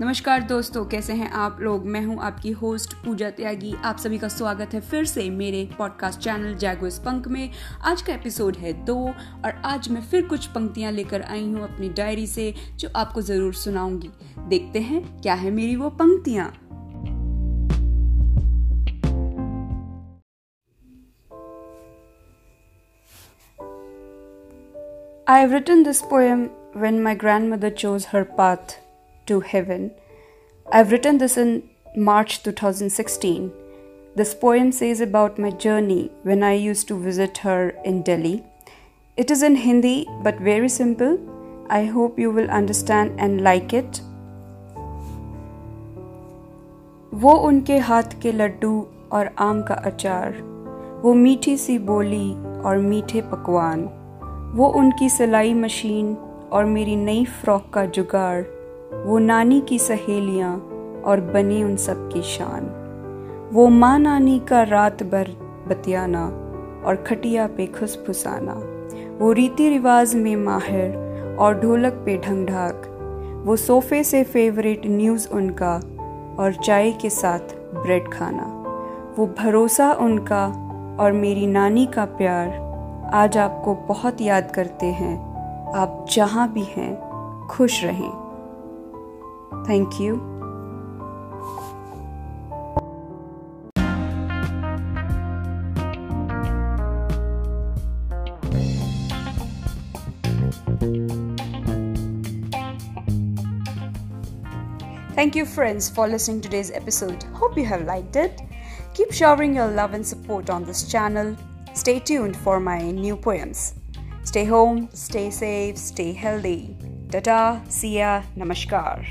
नमस्कार दोस्तों, कैसे हैं आप लोग? मैं हूँ आपकी होस्ट पूजा त्यागी। आप सभी का स्वागत है फिर से मेरे पॉडकास्ट चैनल जैगोस पंक में। आज का एपिसोड है दो और आज मैं फिर कुछ पंक्तियाँ लेकर आई हूँ अपनी डायरी से, जो आपको ज़रूर सुनाऊँगी। देखते हैं क्या है मेरी वो पंक्तियाँ। I have written this poem when my grandmother chose her path. to heaven. I've written this in March 2016. This poem says about my journey when I used to visit her in Delhi. It is in Hindi but very simple. I hope you will understand and like it. वो उनके हाथ के लड्डू और आम का अचार वो मीठी सी बोली और मीठे पकवान वो उनकी सिलाई मशीन और मेरी नई फ्रॉक का जुगाड़ वो नानी की सहेलियाँ और बनी उन सब की शान। वो माँ नानी का रात भर बतियाना और खटिया पे खुसफुसाना। वो रीति रिवाज में माहिर और ढोलक पे ढंग ढाक वो सोफे से फेवरेट न्यूज़ उनका और चाय के साथ ब्रेड खाना। वो भरोसा उनका और मेरी नानी का प्यार आज आपको बहुत याद करते हैं। आप जहाँ भी हैं, खुश रहें। Thank you. Thank you friends for listening to today's episode. Hope you have liked it. Keep showering your love and support on this channel. Stay tuned for my new poems. Stay home, stay safe, stay healthy. See ya, namaskar.